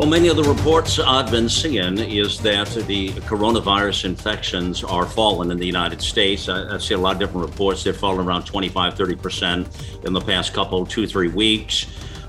Well, many of the reports I've been seeing is that the coronavirus infections are falling in the United States. I, I see a lot of different reports. They're falling around 25, 30% in the past couple, two, three weeks.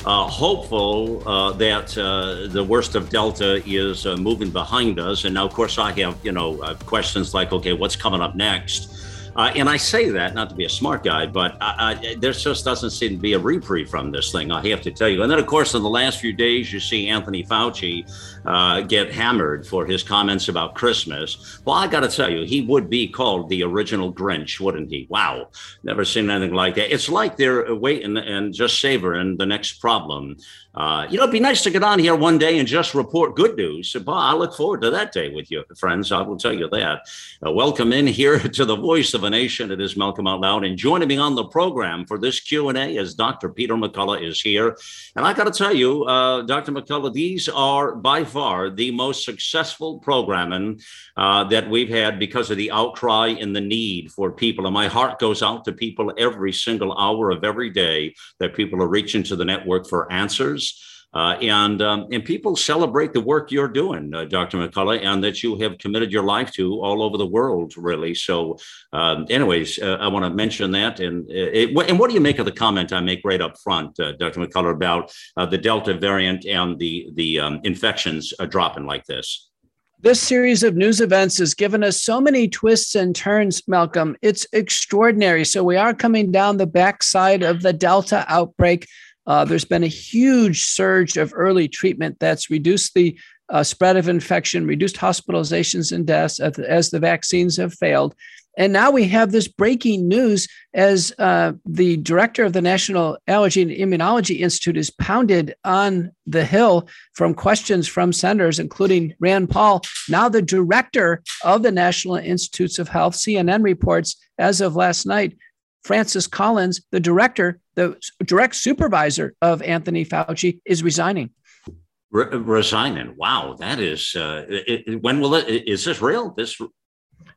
Uh, hopeful uh, that uh, the worst of Delta is uh, moving behind us. And now, of course, I have, you know, uh, questions like, okay, what's coming up next? Uh, and I say that not to be a smart guy, but I, I, there just doesn't seem to be a reprieve from this thing. I have to tell you. And then, of course, in the last few days, you see Anthony Fauci uh, get hammered for his comments about Christmas. Well, I got to tell you, he would be called the original Grinch, wouldn't he? Wow, never seen anything like that. It's like they're waiting and just savoring the next problem. Uh, you know, it'd be nice to get on here one day and just report good news. Well, I look forward to that day with you, friends. I will tell you that. Uh, welcome in here to the Voice of a Nation. It is Malcolm Out Loud, and joining me on the program for this Q and A is Dr. Peter McCullough is here. And I got to tell you, uh, Dr. McCullough, these are by far the most successful programming uh, that we've had because of the outcry and the need for people. And my heart goes out to people every single hour of every day that people are reaching to the network for answers uh, and um, and people celebrate the work you're doing, uh, Dr. McCullough, and that you have committed your life to all over the world, really. So, um, anyways, uh, I want to mention that. And uh, it, and what do you make of the comment I make right up front, uh, Dr. McCullough, about uh, the Delta variant and the the um, infections dropping like this? This series of news events has given us so many twists and turns, Malcolm. It's extraordinary. So we are coming down the backside of the Delta outbreak. Uh, there's been a huge surge of early treatment that's reduced the uh, spread of infection, reduced hospitalizations and deaths as, as, the vaccines have failed. And now we have this breaking news as uh, the director of the National Allergy and Immunology Institute is pounded on the Hill from questions from senators, including Rand Paul. Now, the director of the National Institutes of Health, CNN reports as of last night, Francis Collins, the director, the direct supervisor of Anthony Fauci, is resigning. Re- resigning. Wow, that is. Uh, it, when will it? Is this real? This.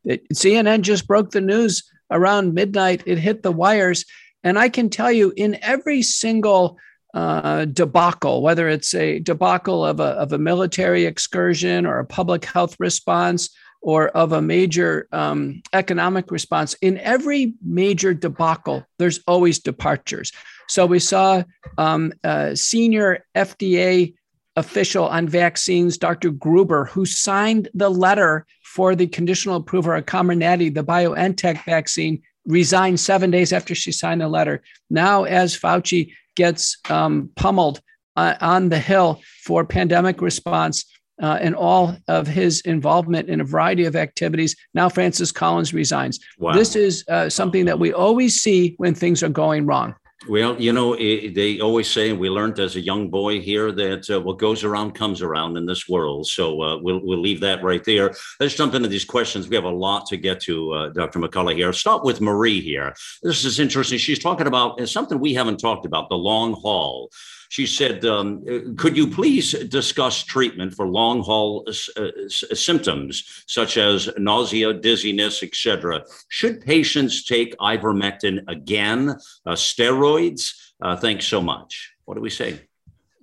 It, CNN just broke the news around midnight. It hit the wires, and I can tell you, in every single uh, debacle, whether it's a debacle of a, of a military excursion or a public health response or of a major um, economic response, in every major debacle, there's always departures. So we saw um, a senior FDA official on vaccines, Dr. Gruber, who signed the letter for the conditional approval of Comirnaty, the BioNTech vaccine, resigned seven days after she signed the letter. Now, as Fauci gets um, pummeled uh, on the Hill for pandemic response, uh, and all of his involvement in a variety of activities. Now, Francis Collins resigns. Wow. This is uh, something that we always see when things are going wrong. Well, you know, it, they always say, and we learned as a young boy here that uh, what goes around comes around in this world. So uh, we'll we'll leave that right there. Let's jump into these questions. We have a lot to get to, uh, Dr. McCullough here. Start with Marie here. This is interesting. She's talking about something we haven't talked about: the long haul. She said, um, Could you please discuss treatment for long haul uh, symptoms such as nausea, dizziness, etc.? Should patients take ivermectin again, uh, steroids? Uh, thanks so much. What do we say?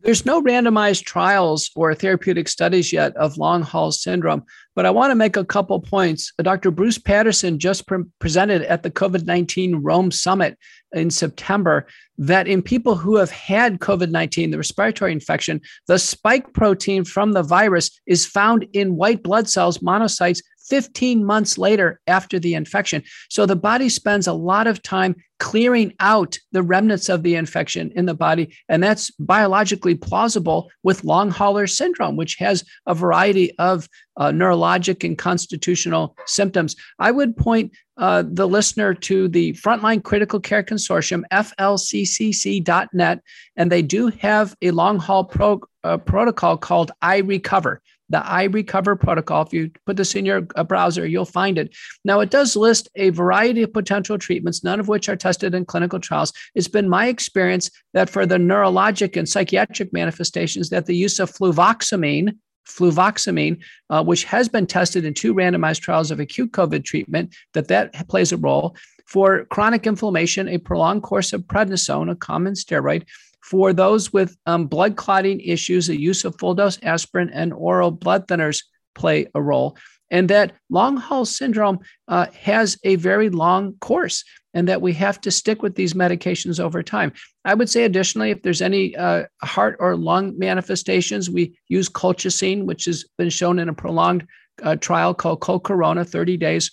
There's no randomized trials or therapeutic studies yet of long haul syndrome, but I want to make a couple points. Dr. Bruce Patterson just pre- presented at the COVID 19 Rome Summit in September that in people who have had COVID 19, the respiratory infection, the spike protein from the virus is found in white blood cells, monocytes 15 months later after the infection. So the body spends a lot of time clearing out the remnants of the infection in the body. And that's biologically plausible with long hauler syndrome, which has a variety of uh, neurologic and constitutional symptoms. I would point uh, the listener to the Frontline Critical Care Consortium, flccc.net, and they do have a long haul pro, uh, protocol called I Recover the I Recover protocol. If you put this in your uh, browser, you'll find it. Now, it does list a variety of potential treatments, none of which are tested in clinical trials. It's been my experience that for the neurologic and psychiatric manifestations, that the use of fluvoxamine, fluvoxamine, uh, which has been tested in two randomized trials of acute COVID treatment, that that plays a role. For chronic inflammation, a prolonged course of prednisone, a common steroid, for those with um, blood clotting issues, the use of full dose aspirin and oral blood thinners play a role. And that long haul syndrome uh, has a very long course, and that we have to stick with these medications over time. I would say, additionally, if there's any uh, heart or lung manifestations, we use colchicine, which has been shown in a prolonged uh, trial called COLCORONA, 30 days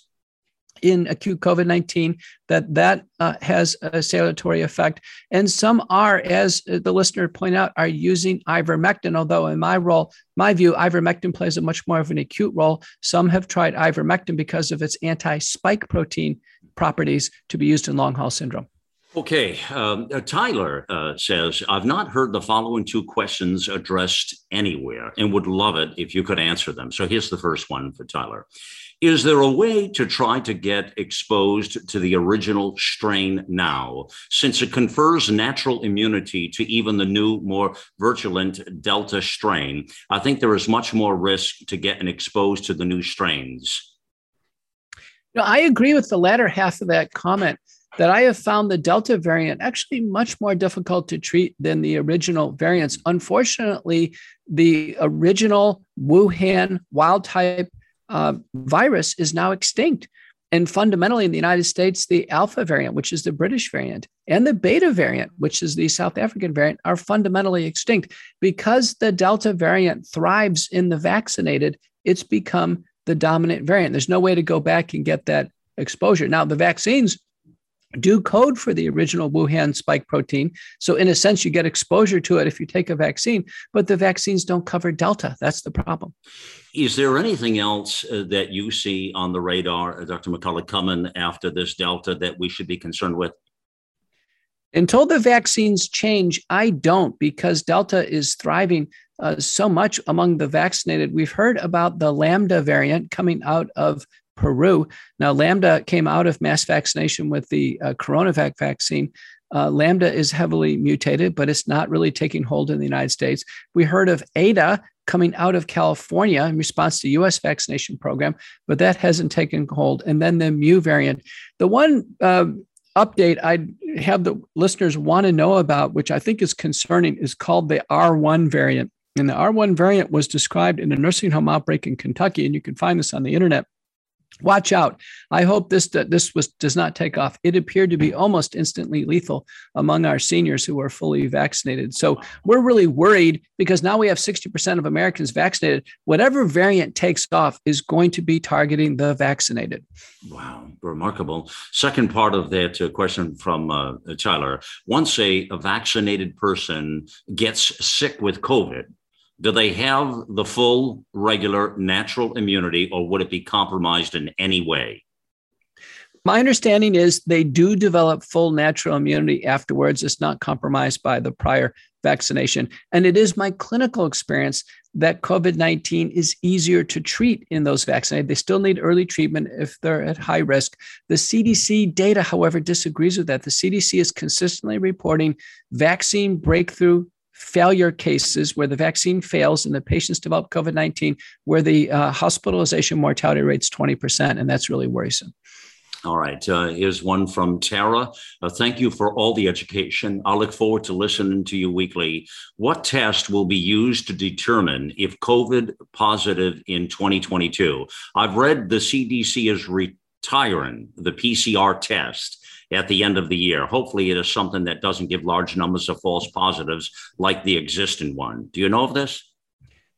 in acute COVID 19 that that uh, has a salutary effect. And some are, as the listener pointed out, are using ivermectin, although in my role, my view, ivermectin plays a much more of an acute role. Some have tried ivermectin because of its anti spike protein properties to be used in long haul syndrome. Okay. Um, uh, Tyler uh, says, I've not heard the following two questions addressed anywhere and would love it if you could answer them. So here's the first one for Tyler. Is there a way to try to get exposed to the original strain now, since it confers natural immunity to even the new, more virulent Delta strain? I think there is much more risk to getting exposed to the new strains. No, I agree with the latter half of that comment that I have found the Delta variant actually much more difficult to treat than the original variants. Unfortunately, the original Wuhan wild type uh, virus is now extinct. And fundamentally, in the United States, the alpha variant, which is the British variant, and the beta variant, which is the South African variant, are fundamentally extinct. Because the Delta variant thrives in the vaccinated, it's become the dominant variant. There's no way to go back and get that exposure. Now, the vaccines do code for the original Wuhan spike protein. So, in a sense, you get exposure to it if you take a vaccine, but the vaccines don't cover Delta. That's the problem. Is there anything else uh, that you see on the radar, uh, Dr. McCullough, coming after this Delta that we should be concerned with? Until the vaccines change, I don't, because Delta is thriving uh, so much among the vaccinated. We've heard about the Lambda variant coming out of Peru. Now, Lambda came out of mass vaccination with the uh, CoronaVac vaccine. Uh, Lambda is heavily mutated, but it's not really taking hold in the United States. We heard of Eta coming out of California in response to U.S. vaccination program, but that hasn't taken hold. And then the Mu variant. The one uh, update I have the listeners want to know about, which I think is concerning, is called the R1 variant. And the R1 variant was described in a nursing home outbreak in Kentucky, and you can find this on the internet. Watch out. I hope this this was does not take off. It appeared to be almost instantly lethal among our seniors who are fully vaccinated. So we're really worried because now we have 60% of americans vaccinated. Whatever variant takes off is going to be targeting the vaccinated. Wow remarkable. Second part of that uh, question from uh, tyler. Once a, a vaccinated person gets sick with covid do they have the full, regular, natural immunity, or would it be compromised in any way? My understanding is they do develop full natural immunity afterwards. It's not compromised by the prior vaccination. And it is my clinical experience that COVID 19 is easier to treat in those vaccinated. They still need early treatment if they're at high risk. The CDC data, however, disagrees with that. The CDC is consistently reporting vaccine breakthrough failure cases where the vaccine fails and the patients develop COVID 19, where the uh, hospitalization mortality rate's 20%. And that's really worrisome. All right. Uh, here's one from Tara. Uh, thank you for all the education. I look forward to listening to you weekly. What test will be used to determine if COVID positive in 2022? I've read the CDC is retiring the PCR test at the end of the year. Hopefully, it is something that doesn't give large numbers of false positives like the existing one. Do you know of this?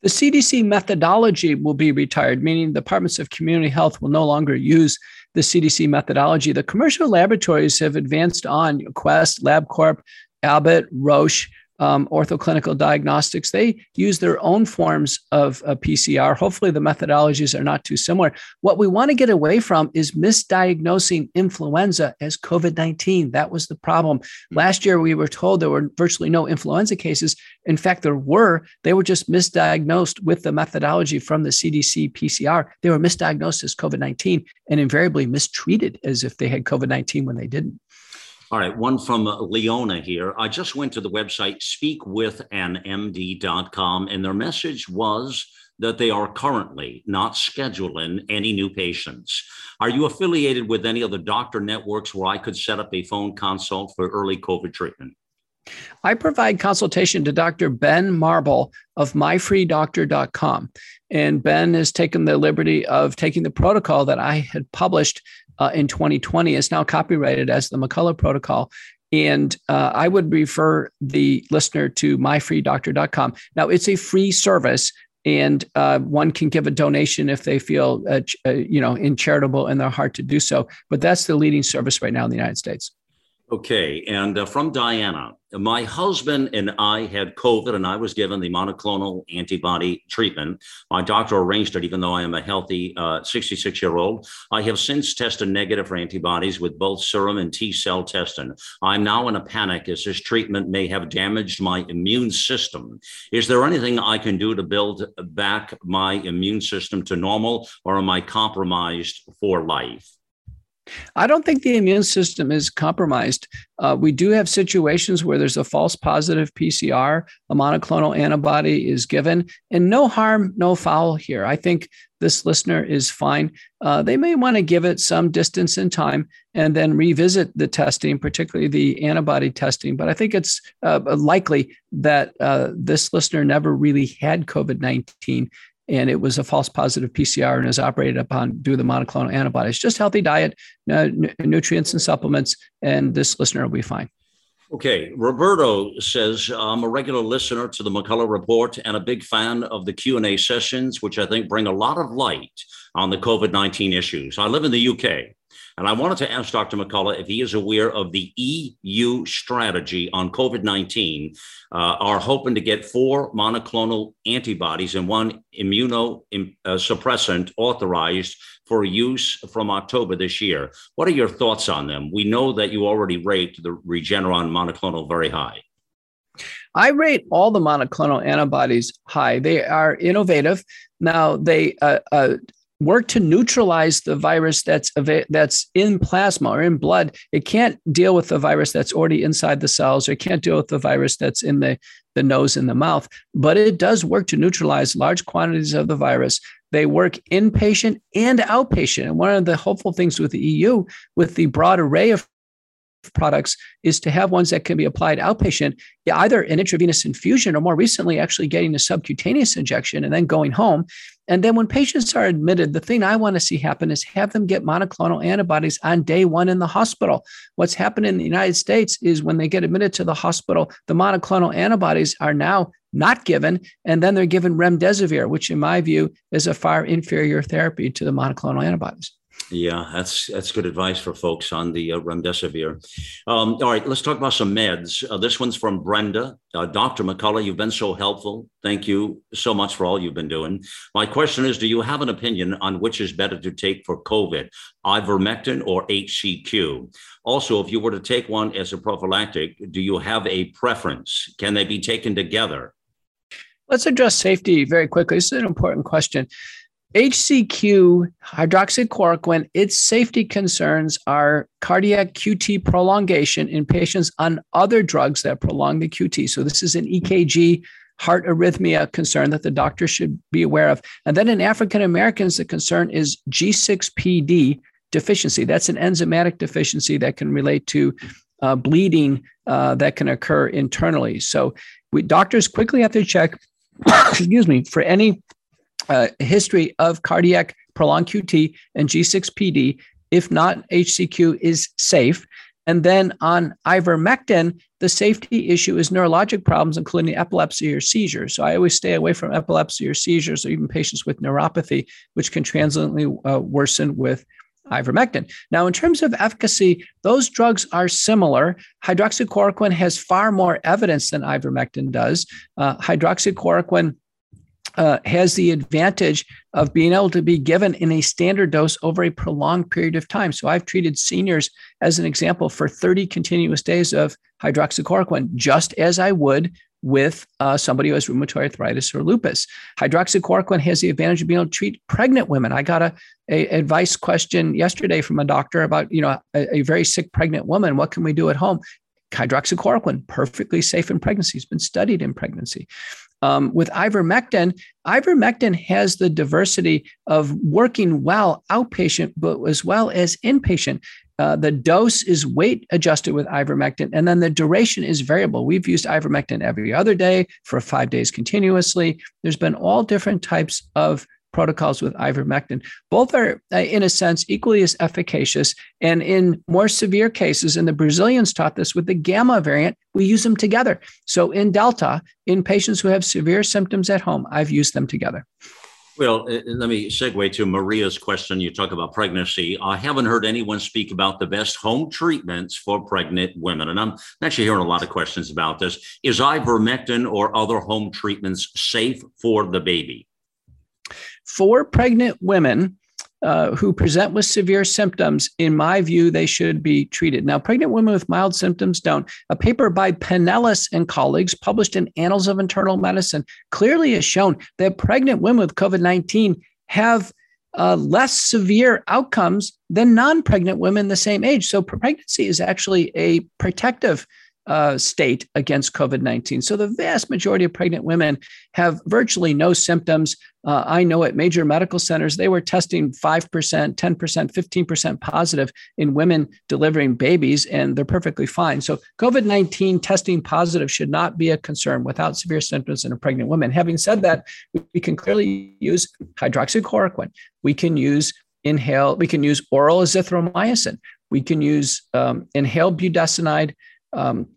The CDC methodology will be retired, meaning departments of community health will no longer use the CDC methodology. The commercial laboratories have advanced on Quest, LabCorp, Abbott, Roche, um, orthoclinical diagnostics, they use their own forms of uh, PCR. Hopefully, the methodologies are not too similar. What we want to get away from is misdiagnosing influenza as COVID 19. That was the problem. Hmm. Last year, we were told there were virtually no influenza cases. In fact, there were. They were just misdiagnosed with the methodology from the CDC PCR. They were misdiagnosed as COVID 19 and invariably mistreated as if they had COVID 19 when they didn't. All right, one from Leona here. I just went to the website speakwithanmd.com, and their message was that they are currently not scheduling any new patients. Are you affiliated with any other doctor networks where I could set up a phone consult for early COVID treatment? I provide consultation to Dr. Ben Marble of myfreedoctor.com. And Ben has taken the liberty of taking the protocol that I had published uh, in 2020 is now copyrighted as the McCullough Protocol. And uh, I would refer the listener to myfreedoctor.com. Now, it's a free service, and uh, one can give a donation if they feel, uh, uh, you know, in charitable in their heart to do so. But that's the leading service right now in the United States. Okay. And uh, from Diana, my husband and I had COVID, and I was given the monoclonal antibody treatment. My doctor arranged it, even though I am a healthy 66 uh, year old. I have since tested negative for antibodies with both serum and T cell testing. I'm now in a panic as this treatment may have damaged my immune system. Is there anything I can do to build back my immune system to normal, or am I compromised for life? I don't think the immune system is compromised. Uh, we do have situations where there's a false positive PCR, a monoclonal antibody is given, and no harm, no foul here. I think this listener is fine. Uh, they may want to give it some distance in time and then revisit the testing, particularly the antibody testing. But I think it's uh, likely that uh, this listener never really had COVID 19 and it was a false positive PCR and is operated upon due to the monoclonal antibodies. Just healthy diet, n- nutrients and supplements, and this listener will be fine. Okay, Roberto says I'm a regular listener to the McCullough Report and a big fan of the Q and A sessions, which I think bring a lot of light on the COVID nineteen issues. I live in the UK, and I wanted to ask Dr. McCullough if he is aware of the EU strategy on COVID 19, uh, are hoping to get four monoclonal antibodies and one immunosuppressant authorized for use from October this year. What are your thoughts on them? We know that you already rate the Regeneron monoclonal very high. I rate all the monoclonal antibodies high. They are innovative. Now, they uh, uh, work to neutralize the virus that's that's in plasma or in blood. It can't deal with the virus that's already inside the cells, or it can't deal with the virus that's in the the nose and the mouth. But it does work to neutralize large quantities of the virus. They work inpatient and outpatient. And one of the hopeful things with the EU, with the broad array of products is to have ones that can be applied outpatient, either an intravenous infusion or more recently, actually getting a subcutaneous injection and then going home. And then when patients are admitted, the thing I want to see happen is have them get monoclonal antibodies on day one in the hospital. What's happened in the United States is when they get admitted to the hospital, the monoclonal antibodies are now not given, and then they're given remdesivir, which in my view is a far inferior therapy to the monoclonal antibodies. Yeah, that's that's good advice for folks on the uh, remdesivir. Um, all right, let's talk about some meds. Uh, this one's from Brenda. Uh, Dr. McCullough, you've been so helpful. Thank you so much for all you've been doing. My question is Do you have an opinion on which is better to take for COVID, ivermectin or HCQ? Also, if you were to take one as a prophylactic, do you have a preference? Can they be taken together? Let's address safety very quickly. This is an important question. HCQ, hydroxychloroquine, its safety concerns are cardiac QT prolongation in patients on other drugs that prolong the QT. So, this is an EKG heart arrhythmia concern that the doctor should be aware of. And then in African Americans, the concern is G6PD deficiency. That's an enzymatic deficiency that can relate to uh, bleeding uh, that can occur internally. So, we, doctors quickly have to check, excuse me, for any uh, history of cardiac prolonged QT and G6PD. If not, HCQ is safe. And then on ivermectin, the safety issue is neurologic problems, including epilepsy or seizures. So I always stay away from epilepsy or seizures, or even patients with neuropathy, which can transiently uh, worsen with ivermectin. Now, in terms of efficacy, those drugs are similar. Hydroxychloroquine has far more evidence than ivermectin does. Uh, hydroxychloroquine uh, has the advantage of being able to be given in a standard dose over a prolonged period of time. So I've treated seniors as an example for 30 continuous days of hydroxychloroquine, just as I would with uh, somebody who has rheumatoid arthritis or lupus. Hydroxychloroquine has the advantage of being able to treat pregnant women. I got a, a advice question yesterday from a doctor about you know a, a very sick pregnant woman. What can we do at home? Hydroxychloroquine, perfectly safe in pregnancy, has been studied in pregnancy. Um, with ivermectin, ivermectin has the diversity of working well outpatient, but as well as inpatient. Uh, the dose is weight adjusted with ivermectin, and then the duration is variable. We've used ivermectin every other day for five days continuously. There's been all different types of protocols with ivermectin. Both are, uh, in a sense, equally as efficacious. And in more severe cases, and the Brazilians taught this with the gamma variant, we use them together. So in Delta, in patients who have severe symptoms at home, I've used them together. Well, uh, let me segue to Maria's question. You talk about pregnancy. I haven't heard anyone speak about the best home treatments for pregnant women. And I'm actually hearing a lot of questions about this. Is ivermectin or other home treatments safe for the baby? For pregnant women uh, who present with severe symptoms, in my view, they should be treated. Now, pregnant women with mild symptoms don't. A paper by Pinellas and colleagues published in Annals of Internal Medicine clearly has shown that pregnant women with COVID 19 have uh, less severe outcomes than non pregnant women the same age. So, pregnancy is actually a protective uh, state against COVID 19. So the vast majority of pregnant women have virtually no symptoms. Uh, I know at major medical centers, they were testing 5%, 10%, 15% positive in women delivering babies, and they're perfectly fine. So COVID 19 testing positive should not be a concern without severe symptoms in a pregnant woman. Having said that, we can clearly use hydroxychloroquine. We can use inhale, we can use oral azithromycin. We can use um, inhaled budesonide um,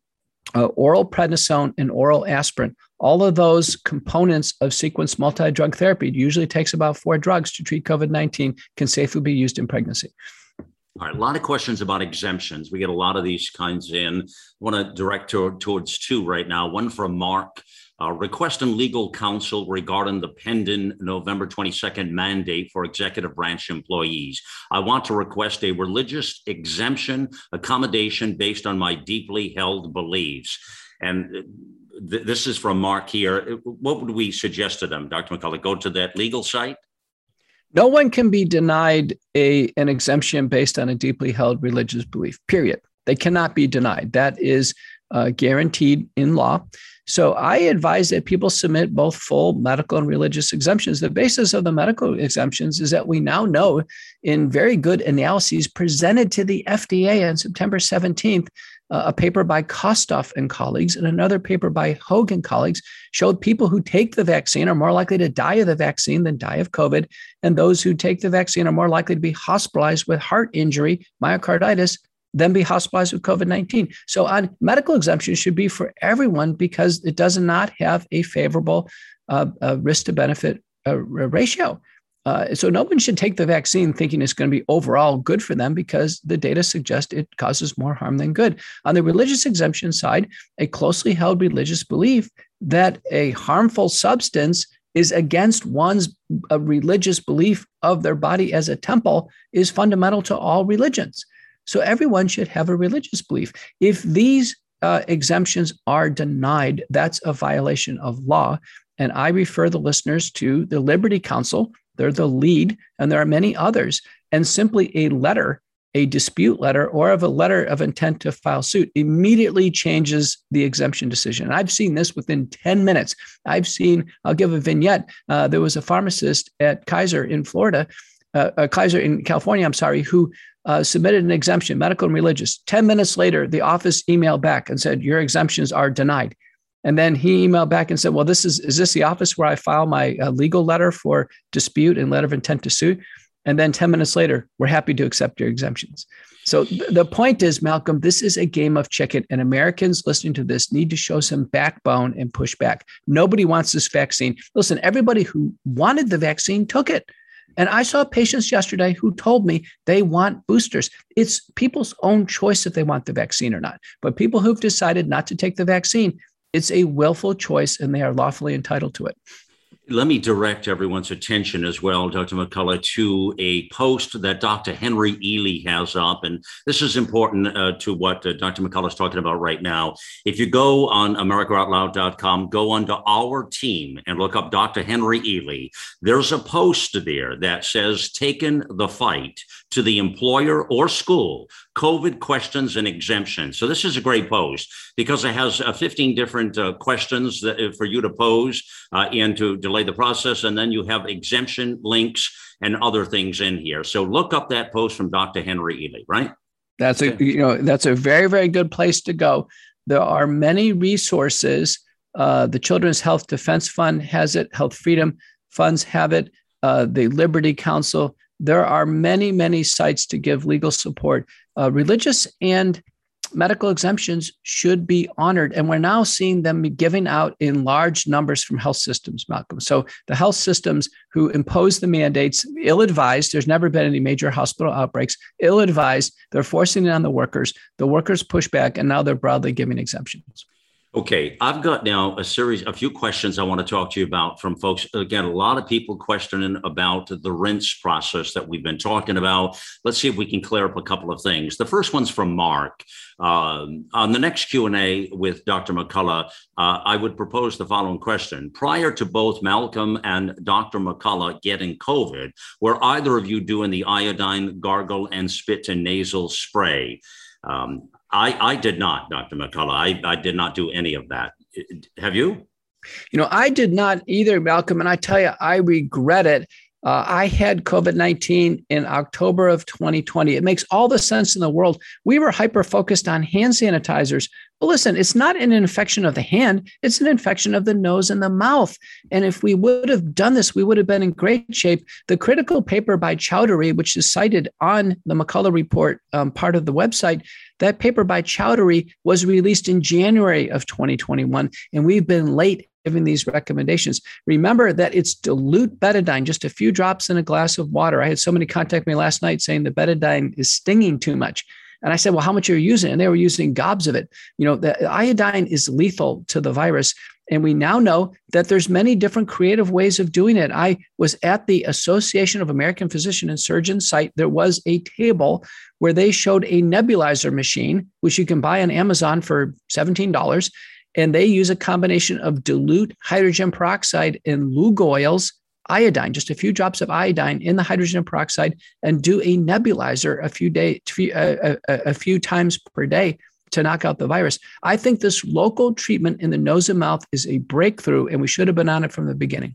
uh, oral prednisone and oral aspirin. All of those components of sequence multi drug therapy usually takes about four drugs to treat COVID 19, can safely be used in pregnancy. All right, a lot of questions about exemptions. We get a lot of these kinds in. I want to direct to, towards two right now. One from Mark uh, requesting legal counsel regarding the pending November 22nd mandate for executive branch employees. I want to request a religious exemption accommodation based on my deeply held beliefs. And th- this is from Mark here. What would we suggest to them, Dr. McCullough? Go to that legal site? No one can be denied a, an exemption based on a deeply held religious belief, period. They cannot be denied. That is uh, guaranteed in law. So I advise that people submit both full medical and religious exemptions. The basis of the medical exemptions is that we now know in very good analyses presented to the FDA on September 17th, uh, a paper by Kostoff and colleagues and another paper by Hogan colleagues showed people who take the vaccine are more likely to die of the vaccine than die of COVID. And those who take the vaccine are more likely to be hospitalized with heart injury, myocarditis, then be hospitalized with COVID 19. So, on medical exemption should be for everyone because it does not have a favorable uh, uh, risk to benefit uh, ratio. Uh, so, no one should take the vaccine thinking it's going to be overall good for them because the data suggest it causes more harm than good. On the religious exemption side, a closely held religious belief that a harmful substance is against one's uh, religious belief of their body as a temple is fundamental to all religions. So everyone should have a religious belief. If these uh, exemptions are denied, that's a violation of law. And I refer the listeners to the Liberty Counsel. They're the lead, and there are many others. And simply a letter, a dispute letter, or of a letter of intent to file suit immediately changes the exemption decision. And I've seen this within 10 minutes. I've seen, I'll give a vignette. Uh, there was a pharmacist at Kaiser in Florida, uh, uh, Kaiser in California, I'm sorry, who uh, submitted an exemption, medical and religious. 10 minutes later, the office emailed back and said, Your exemptions are denied. And then he emailed back and said, Well, this is, is this the office where I file my uh, legal letter for dispute and letter of intent to sue? And then 10 minutes later, we're happy to accept your exemptions. So th- the point is, Malcolm, this is a game of chicken, and Americans listening to this need to show some backbone and push back. Nobody wants this vaccine. Listen, everybody who wanted the vaccine took it. And I saw patients yesterday who told me they want boosters. It's people's own choice if they want the vaccine or not. But people who've decided not to take the vaccine, it's a willful choice and they are lawfully entitled to it. Let me direct everyone's attention as well, Dr. McCullough, to a post that Dr. Henry Ealy has up. And this is important uh, to what uh, Dr. McCullough is talking about right now. If you go on AmericaOutloud.com, go under our team and look up Dr. Henry Ealy. there's a post there that says, Taken the fight to the employer or school, COVID questions and exemptions. So this is a great post because it has uh, 15 different uh, questions that, uh, for you to pose uh, and to delay the process. And then you have exemption links and other things in here. So look up that post from Dr. Henry Ealy, right? That's a you know that's a very very good place to go. There are many resources. Uh, the Children's Health Defense Fund has it. Health Freedom Funds have it. Uh, the Liberty Counsel there are many, many sites to give legal support. Uh, religious and medical exemptions should be honored. And we're now seeing them be out in large numbers from health systems, Malcolm. So the health systems who impose the mandates, ill advised, there's never been any major hospital outbreaks, ill advised, they're forcing it on the workers. The workers push back, and now they're broadly giving exemptions. Okay, I've got now a series, a few questions I want to talk to you about from folks. Again, a lot of people questioning about the rinse process that we've been talking about. Let's see if we can clear up a couple of things. The first one's from Mark. Um, on the next Q and A with Dr. McCullough, uh, I would propose the following question: Prior to both Malcolm and Dr. McCullough getting COVID, were either of you doing the iodine gargle and spit and nasal spray? Um, I, I did not, Dr. McCullough. I, I did not do any of that. Have you? You know, I did not either, Malcolm. And I tell you, I regret it. Uh, I had COVID 19 in October of 2020. It makes all the sense in the world. We were hyper focused on hand sanitizers. But listen, it's not an infection of the hand, it's an infection of the nose and the mouth. And if we would have done this, we would have been in great shape. The critical paper by Chowdhury, which is cited on the McCullough report um, part of the website, that paper by Chowdhury was released in January of 2021, and we've been late giving these recommendations. Remember that it's dilute betadine, just a few drops in a glass of water. I had somebody contact me last night saying the betadine is stinging too much. And I said, well, how much are you using? And they were using gobs of it. You know, the iodine is lethal to the virus. And we now know that there's many different creative ways of doing it. I was at the Association of American Physician and Surgeons site. There was a table where they showed a nebulizer machine, which you can buy on Amazon for $17. And they use a combination of dilute hydrogen peroxide and Lugol's, iodine, just a few drops of iodine in the hydrogen peroxide, and do a nebulizer a few day, a, a, uh, uh, uh, a few times per day to knock out the virus. I think this local treatment in the nose and mouth is a breakthrough, and we should have been on it from the beginning.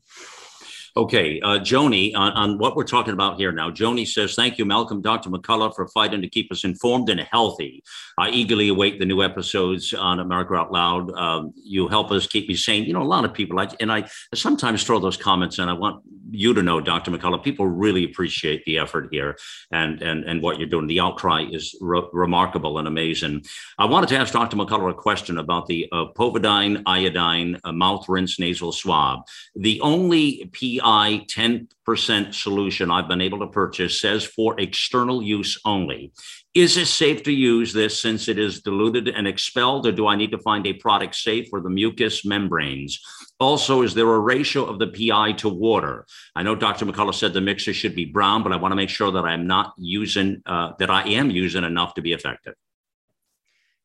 Okay, uh, Joni, on, on, what we're talking about here now, Joni says, Thank you, Malcolm, Dr. McCullough, for fighting to keep us informed and healthy. I eagerly await the new episodes on America Out Loud. Um, you help us keep me sane. You know, a lot of people, I, and I sometimes throw those comments, and I want you to know, Dr. McCullough, people really appreciate the effort here and, and, and what you're doing. The outcry is re- remarkable and amazing. I wanted to ask Dr. McCullough a question about the uh, povidone iodine uh, mouth rinse nasal swab. The only PI 10% solution I've been able to purchase says for external use only. Is it safe to use this since it is diluted and expelled, or do I need to find a product safe for the mucous membranes? Also, is there a ratio of the PI to water? I know Dr. McCullough said the mixer should be brown, but I want to make sure that I'm not using, uh, that I am using enough to be effective.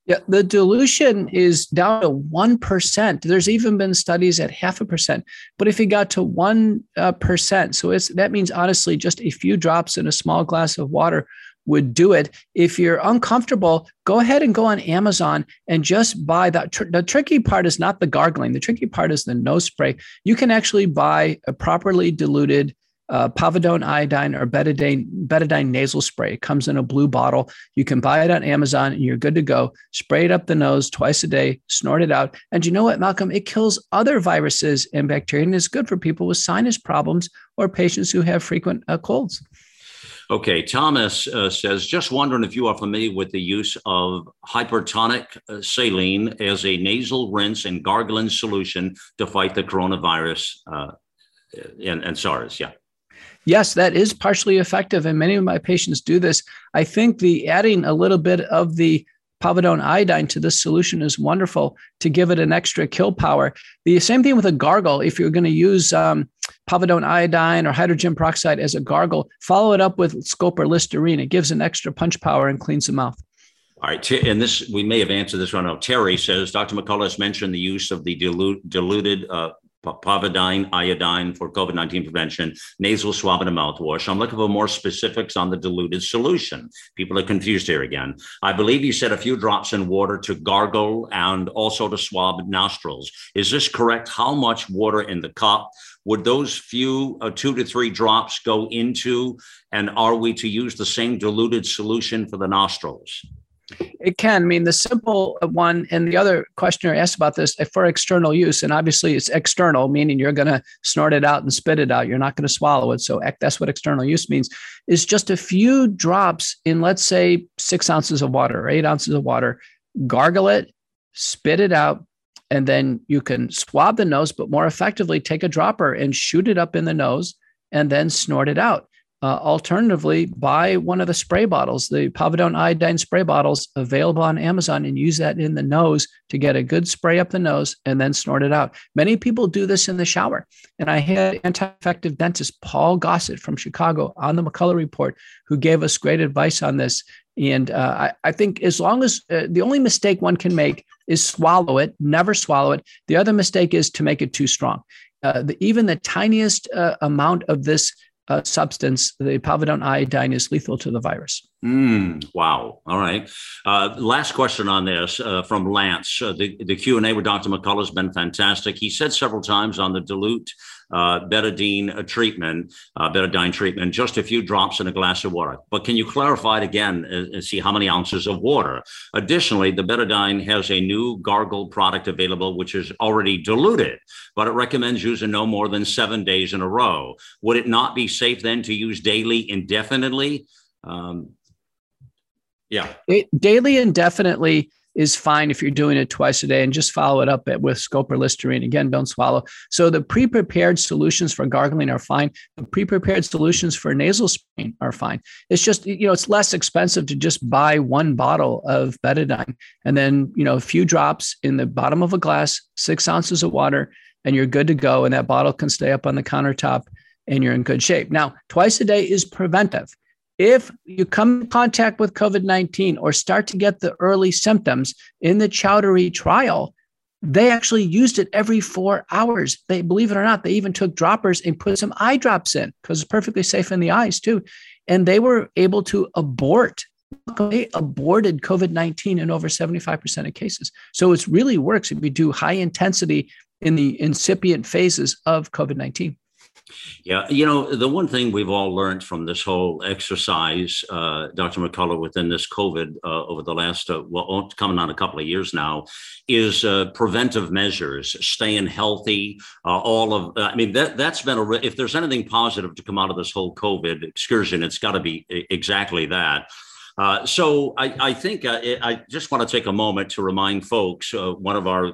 Yeah, the dilution is down to 1%. There's even been studies at half a percent. But if you got to 1%, uh, so it's, that means honestly just a few drops in a small glass of water would do it. If you're uncomfortable, go ahead and go on Amazon and just buy that. the tricky part is not the gargling. The tricky part is the nose spray. You can actually buy a properly diluted uh, povidone iodine or betadine, betadine nasal spray. It comes in a blue bottle. You can buy it on Amazon and you're good to go. Spray it up the nose twice a day, snort it out. And you know what, Malcolm? It kills other viruses and bacteria and is good for people with sinus problems or patients who have frequent uh, colds. Okay, Thomas uh, says, just wondering if you are familiar with the use of hypertonic uh, saline as a nasal rinse and gargling solution to fight the coronavirus uh, and, and SARS. Yeah. Yes, that is partially effective, and many of my patients do this. I think the adding a little bit of the povidone iodine to this solution is wonderful to give it an extra kill power. The same thing with a gargle. If you're going to use um, povidone iodine or hydrogen peroxide as a gargle, follow it up with scope or Listerine. It gives an extra punch power and cleans the mouth. All right, and this we may have answered this one. Now, Terry says Dr. McCullough has mentioned the use of the dilute, diluted uh, povidone iodine for COVID 19 prevention, nasal swab, and a mouthwash. I'm looking for more specifics on the diluted solution. People are confused here again. I believe you said a few drops in water to gargle and also to swab nostrils. Is this correct? How much water in the cup? Would those few uh, two to three drops go into? And are we to use the same diluted solution for the nostrils? It can. I mean, the simple one, and the other questioner asked about this uh, for external use, and obviously it's external, meaning you're going to snort it out and spit it out. You're not going to swallow it. So that's what external use means. Is just a few drops in, let's say, six ounces of water or eight ounces of water. Gargle it, spit it out, and then you can swab the nose, but more effectively, take a dropper and shoot it up in the nose, and then snort it out. Uh, alternatively, buy one of the spray bottles, the povidone iodine spray bottles available on Amazon, and use that in the nose to get a good spray up the nose and then snort it out. Many people do this in the shower. And I had anti-infective dentist Paul Gossett from Chicago on the McCullough Report who gave us great advice on this. And uh, I, I, think as long as uh, the only mistake one can make is swallow it, never swallow it. The other mistake is to make it too strong. Uh, the, even the tiniest uh, amount of this uh, substance, the povidone iodine, is lethal to the virus. Mm, wow. All right. Uh, last question on this uh, from Lance. Uh, the the Q and A with Dr. McCullough has been fantastic. He said several times on the dilute uh, betadine uh, treatment, uh, betadine treatment, just a few drops in a glass of water. But can you clarify it again and, and see how many ounces of water? Additionally, the betadine has a new gargle product available, which is already diluted, but it recommends using no more than seven days in a row. Would it not be safe then to use daily indefinitely? Um, yeah. It, daily indefinitely is fine if you're doing it twice a day and just follow it up with scope or Listerine. Again, don't swallow. So the pre-prepared solutions for gargling are fine. The pre-prepared solutions for nasal spraying are fine. It's just, you know, it's less expensive to just buy one bottle of betadine and then, you know, a few drops in the bottom of a glass, six ounces of water, and you're good to go. And that bottle can stay up on the countertop and you're in good shape. Now, twice a day is preventive if you come in contact with COVID 19 or start to get the early symptoms in the Chowdhury trial, they actually used it every four hours. They believe it or not, they even took droppers and put some eye drops in because it's perfectly safe in the eyes too. And they were able to abort. They aborted COVID 19 in over 75% of cases. So it really works if you do high intensity in the incipient phases of COVID 19. Yeah, you know, the one thing we've all learned from this whole exercise, uh, Dr. McCullough, within this COVID uh, over the last, uh, well, coming on a couple of years now, is uh, preventive measures, staying healthy, uh, all of, I mean, that, that's been a, if there's anything positive to come out of this whole COVID excursion, it's got to be exactly that. Uh, so I, I think uh, I just want to take a moment to remind folks uh, one of our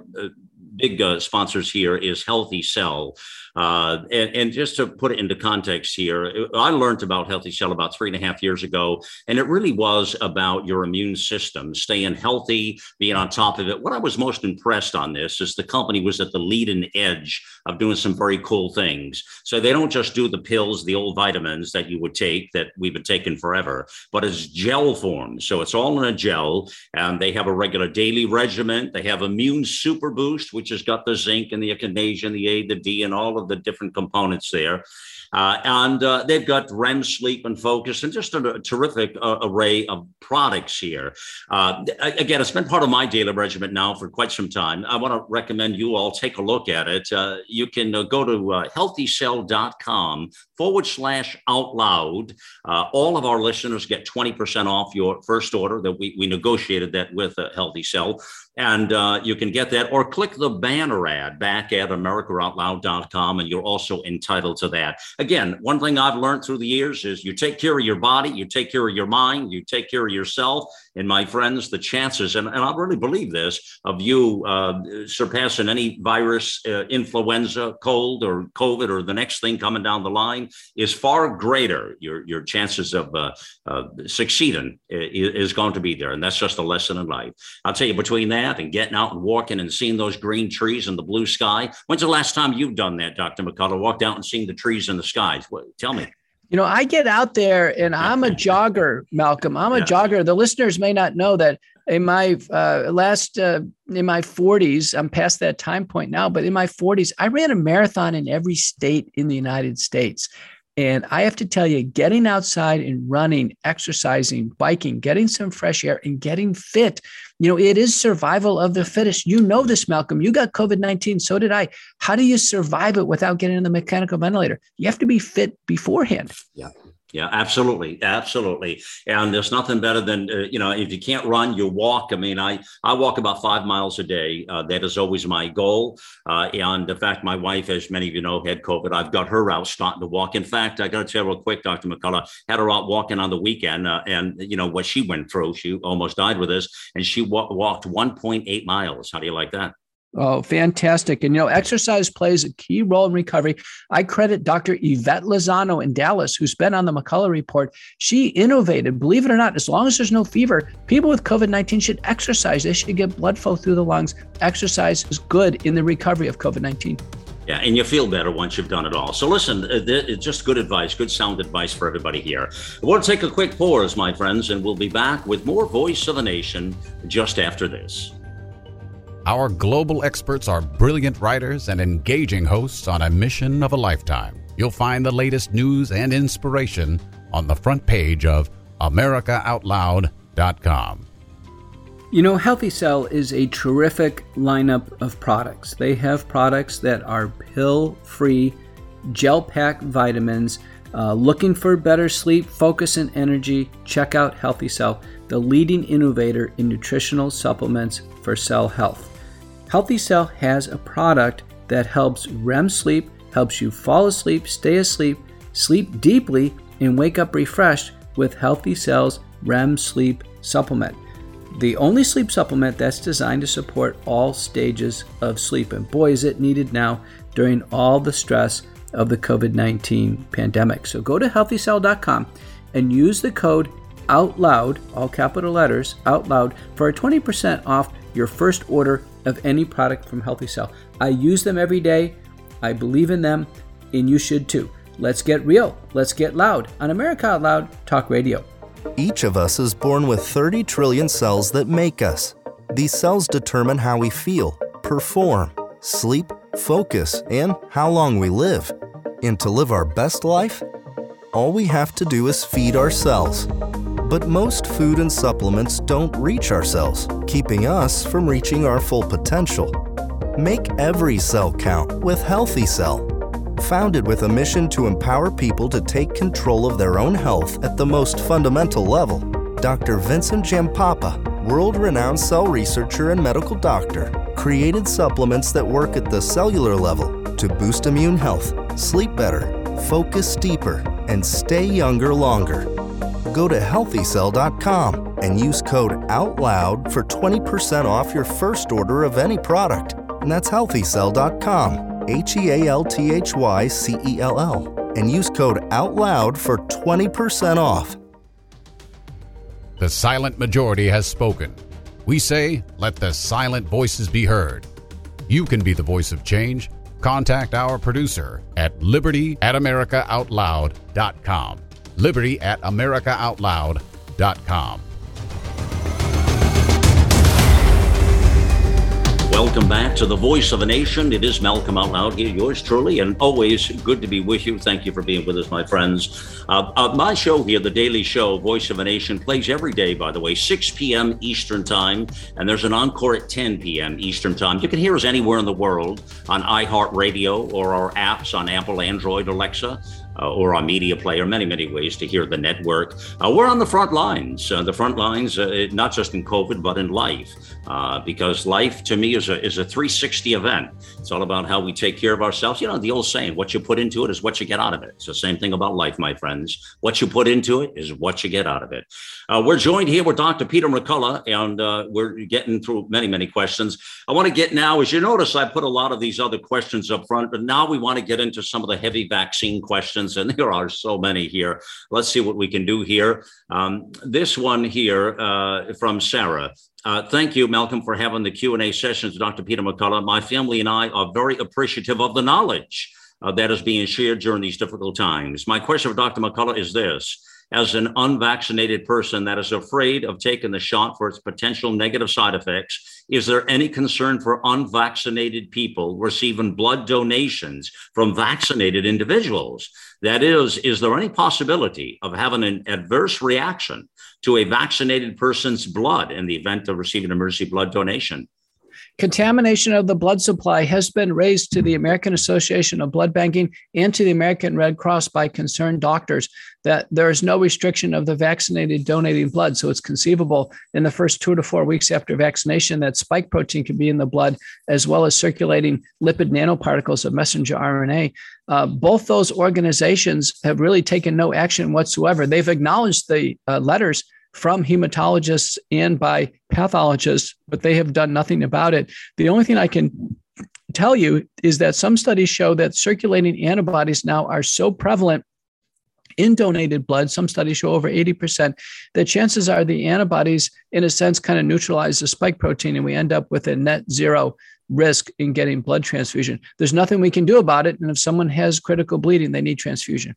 big sponsors here is Healthy Cell. Uh, and, and, just to put it into context here, I learned about Healthy Cell about three and a half years ago, and it really was about your immune system, staying healthy, being on top of it. What I was most impressed on this is the company was at the leading edge of doing some very cool things. So they don't just do the pills, the old vitamins that you would take that we've been taking forever, but it's gel form. So it's all in a gel, and they have a regular daily regimen. They have Immune Super Boost, which has got the zinc and the echinacea, and the A, the D, and all of the different components there. Uh, and uh, they've got REM sleep and focus and just a, terrific uh, array of products here. Uh, again, it's been part of my daily regimen now for quite some time. I want to recommend you all take a look at it. Uh, you can uh, go to healthycell.com forward slash out loud. all of our listeners get 20% off your first order that we, we negotiated that with Healthy Cell. And uh, you can get that or click the banner ad back at AmericaOutloud.com, and you're also entitled to that. Again, one thing I've learned through the years is you take care of your body, you take care of your mind, you take care of yourself. And my friends, the chances, and, and I really believe this, of you uh, surpassing any virus, uh, influenza, cold, or COVID, or the next thing coming down the line is far greater. Your, your chances of uh, uh, succeeding is, is going to be there. And that's just a lesson in life. I'll tell you, between that and getting out and walking and seeing those green trees and the blue sky, when's the last time you've done that, Dr. McCullough? Walked out and seen the trees and the skies? Tell me. You know, I get out there and I'm a jogger, Malcolm. I'm a yeah. jogger. The listeners may not know that in my uh, last uh, in my 40s i'm past that time point now but in my 40s i ran a marathon in every state in the united states and I have to tell you, getting outside and running, exercising, biking, getting some fresh air, and getting fit, you know, it is survival of the fittest. You know this, Malcolm. You got COVID 19. So did I. How do you survive it without getting in the mechanical ventilator? You have to be fit beforehand. Yeah. Yeah, absolutely, absolutely. And there's nothing better than uh, you know if you can't run, you walk. I mean, I I walk about five miles a day. Uh, that is always my goal. Uh, and in fact, my wife, as many of you know, had COVID. I've got her out starting to walk. In fact, I got to tell real quick, Dr. McCullough had her out walking on the weekend, uh, and you know what she went through. She almost died with this, and she wa- walked 1.8 miles. How do you like that? Oh, fantastic. And, you know, exercise plays a key role in recovery. I credit Dr. Ivette Lozano in Dallas, who's been on the McCullough report. She innovated, believe it or not, as long as there's no fever, people with COVID 19 should exercise. They should get blood flow through the lungs. Exercise is good in the recovery of COVID 19. Yeah, and you feel better once you've done it all. So listen, uh, it's just good advice, good sound advice for everybody here. We'll take a quick pause, my friends, and we'll be back with more Voice of the Nation just after this. Our global experts are brilliant writers and engaging hosts on a mission of a lifetime. You'll find the latest news and inspiration on the front page of AmericaOutloud.com. You know, Healthy Cell is a terrific lineup of products. They have products that are pill free, gel pack vitamins. Uh, looking for better sleep, focus, and energy? Check out Healthy Cell, the leading innovator in nutritional supplements for cell health. Healthy Cell has a product that helps REM sleep, helps you fall asleep, stay asleep, sleep deeply, and wake up refreshed with Healthy Cell's REM sleep supplement. The only sleep supplement that's designed to support all stages of sleep. And boy, is it needed now during all the stress of the COVID 19 pandemic. So go to healthycell.com and use the code OUTLOUD, all capital letters, OUTLOUD, for a 20% off your first order of any product from Healthy Cell. I use them every day. I believe in them, and you should too. Let's get real. Let's get loud on America Out Loud Talk Radio. Each of us is born with 30 trillion cells that make us. These cells determine how we feel, perform, sleep, focus, and how long we live. And to live our best life, all we have to do is feed our cells. But most food and supplements don't reach our cells, keeping us from reaching our full potential. Make every cell count with Healthy Cell. Founded with a mission to empower people to take control of their own health at the most fundamental level, Dr. Vincent Giampapa, world renowned cell researcher and medical doctor, created supplements that work at the cellular level to boost immune health, sleep better, focus deeper, and stay younger longer go to healthycell.com and use code OUTLOUD for 20% off your first order of any product. And that's healthycell.com, H E A L T H Y C E L L, and use code OUTLOUD for 20% off. The silent majority has spoken. We say, let the silent voices be heard. You can be the voice of change. Contact our producer at liberty at americaoutloud.com liberty at americaoutloud.com. Welcome back to the Voice of a Nation. It is Malcolm Out Loud here, yours truly, and always good to be with you. Thank you for being with us, my friends. Uh, uh, my show here, The Daily Show, Voice of a Nation, plays every day, by the way, 6 p.m. Eastern Time, and there's an encore at 10 p.m. Eastern Time. You can hear us anywhere in the world on iHeartRadio or our apps on Apple, Android, Alexa uh, or on media player, many, many ways to hear the network. Uh, we're on the front lines, uh, the front lines, uh, not just in COVID, but in life, uh, because life to me is a, is a 360 event. It's all about how we take care of ourselves. You know, the old saying, what you put into it is what you get out of it. It's the same thing about life, my friends. What you put into it is what you get out of it. Uh, we're joined here with Dr. Peter McCullough, and we're getting through many, many questions. I want to get now, as you notice, I put a lot of these other questions up front, but now we want to get into some of the heavy vaccine questions questions, and there are so many here. Let's see what we can do here. Um, this one here uh, from Sarah. Uh, thank you, Malcolm, for having the Q&A sessions, Dr. Peter McCullough. My family and I are very appreciative of the knowledge uh, that is being shared during these difficult times. My question for Dr. McCullough is this as an unvaccinated person that is afraid of taking the shot for its potential negative side effects, is there any concern for unvaccinated people receiving blood donations from vaccinated individuals? That is, is there any possibility of having an adverse reaction to a vaccinated person's blood in the event of receiving emergency blood donation? Contamination of the blood supply has been raised to the American Association of Blood Banking and to the American Red Cross by concerned doctors that there is no restriction of the vaccinated donating blood. So it's conceivable in the first two to four weeks after vaccination that spike protein can be in the blood, as well as circulating lipid nanoparticles of messenger RNA. Uh, both those organizations have really taken no action whatsoever. They've acknowledged the uh, letters from hematologists and by pathologists, but they have done nothing about it. The only thing I can tell you is that some studies show that circulating antibodies now are so prevalent in donated blood, some studies show over 80%, that chances are the antibodies, in a sense, kind of neutralize the spike protein, and we end up with a net zero risk in getting blood transfusion. There's nothing we can do about it. And if someone has critical bleeding, they need transfusion.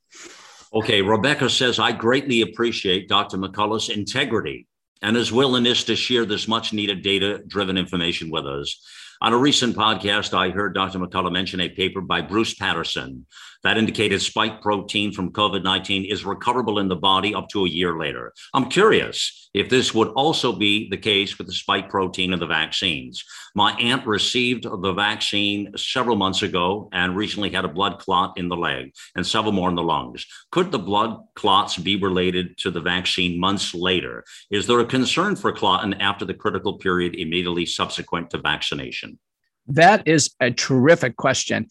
Okay, Rebecca says, I greatly appreciate Dr. McCullough's integrity and his willingness to share this much needed data driven information with us. On a recent podcast, I heard Dr. McCullough mention a paper by Bruce Patterson that indicated spike protein from COVID 19 is recoverable in the body up to a year later. I'm curious if this would also be the case with the spike protein in the vaccines. My aunt received the vaccine several months ago and recently had a blood clot in the leg and several more in the lungs. Could the blood clots be related to the vaccine months later? Is there a concern for clotting after the critical period immediately subsequent to vaccination? That is a terrific question.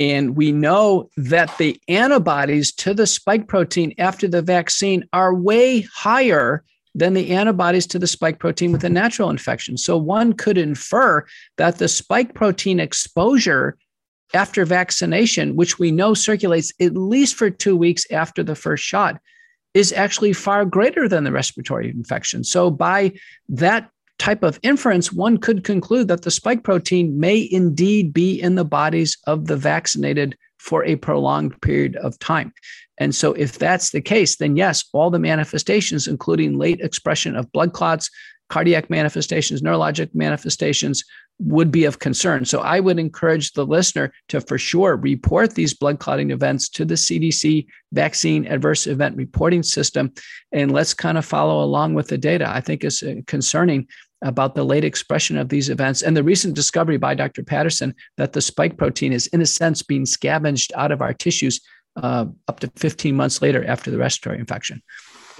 And we know that the antibodies to the spike protein after the vaccine are way higher than the antibodies to the spike protein with a natural infection. So one could infer that the spike protein exposure after vaccination, which we know circulates at least for two weeks after the first shot, is actually far greater than the respiratory infection. So, by that type of inference, one could conclude that the spike protein may indeed be in the bodies of the vaccinated for a prolonged period of time. And so, if that's the case, then yes, all the manifestations, including late expression of blood clots, cardiac manifestations, neurologic manifestations, would be of concern. So, I would encourage the listener to for sure report these blood clotting events to the CDC vaccine adverse event reporting system. And let's kind of follow along with the data. I think it's uh, concerning about the late expression of these events and the recent discovery by Dr. Patterson that the spike protein is, in a sense, being scavenged out of our tissues uh, up to 15 months later after the respiratory infection.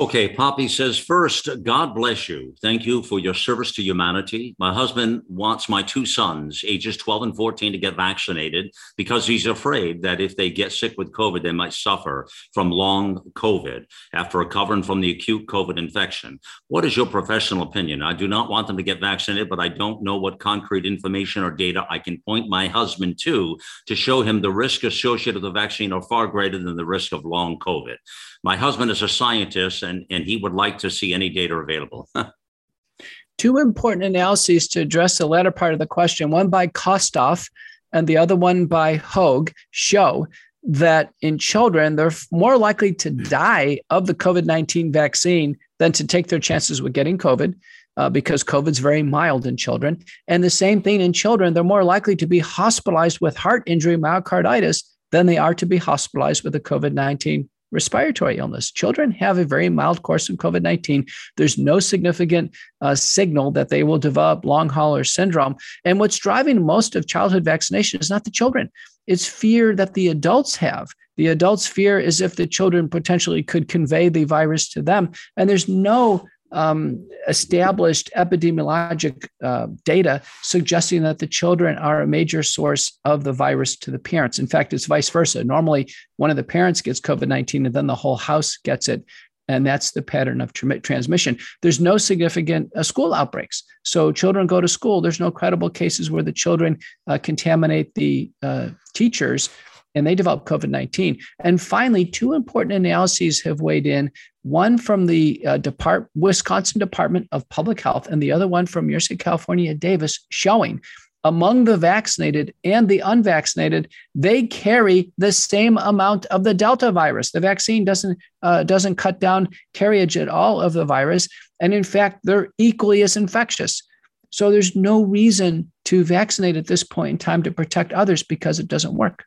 Okay, Poppy says, first, God bless you. Thank you for your service to humanity. My husband wants my two sons, ages 12 and 14, to get vaccinated because he's afraid that if they get sick with COVID, they might suffer from long COVID after recovering from the acute COVID infection. What is your professional opinion? I do not want them to get vaccinated, but I don't know what concrete information or data I can point my husband to to show him the risk associated with the vaccine are far greater than the risk of long COVID. My husband is a scientist and, and he would like to see any data available. Two important analyses to address the latter part of the question one by Kostoff and the other one by Hoeg show that in children, they're more likely to die of the COVID 19 vaccine than to take their chances with getting COVID. uh, because COVID's very mild in children. And the same thing in children, they're more likely to be hospitalized with heart injury, myocarditis, than they are to be hospitalized with a COVID 19 respiratory illness. Children have a very mild course of COVID 19. There's no significant uh, signal that they will develop long hauler syndrome. And what's driving most of childhood vaccination is not the children, it's fear that the adults have. The adults' fear is if the children potentially could convey the virus to them. And there's no um, established epidemiologic uh, data suggesting that the children are a major source of the virus to the parents. In fact, it's vice versa. Normally, one of the parents gets COVID 19 and then the whole house gets it. And that's the pattern of tra- transmission. There's no significant uh, school outbreaks. So children go to school. There's no credible cases where the children uh, contaminate the uh, teachers and they develop COVID 19. And finally, two important analyses have weighed in one from the uh, Depart- Wisconsin Department of Public Health, and the other one from University of California, Davis, showing among the vaccinated and the unvaccinated, they carry the same amount of the Delta virus. The vaccine doesn't uh, doesn't cut down carriage at all of the virus, and in fact, they're equally as infectious. So there's no reason to vaccinate at this point in time to protect others because it doesn't work.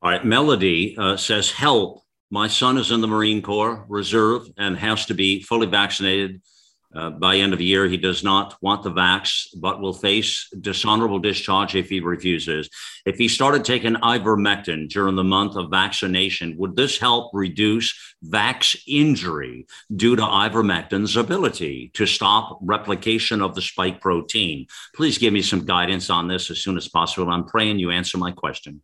All right, Melody uh, says, "Help! My son is in the Marine Corps Reserve and has to be fully vaccinated uh, by end of the year. He does not want the vax, but will face dishonorable discharge if he refuses. If he started taking ivermectin during the month of vaccination, would this help reduce vax injury due to ivermectin's ability to stop replication of the spike protein? Please give me some guidance on this as soon as possible. I'm praying you answer my question.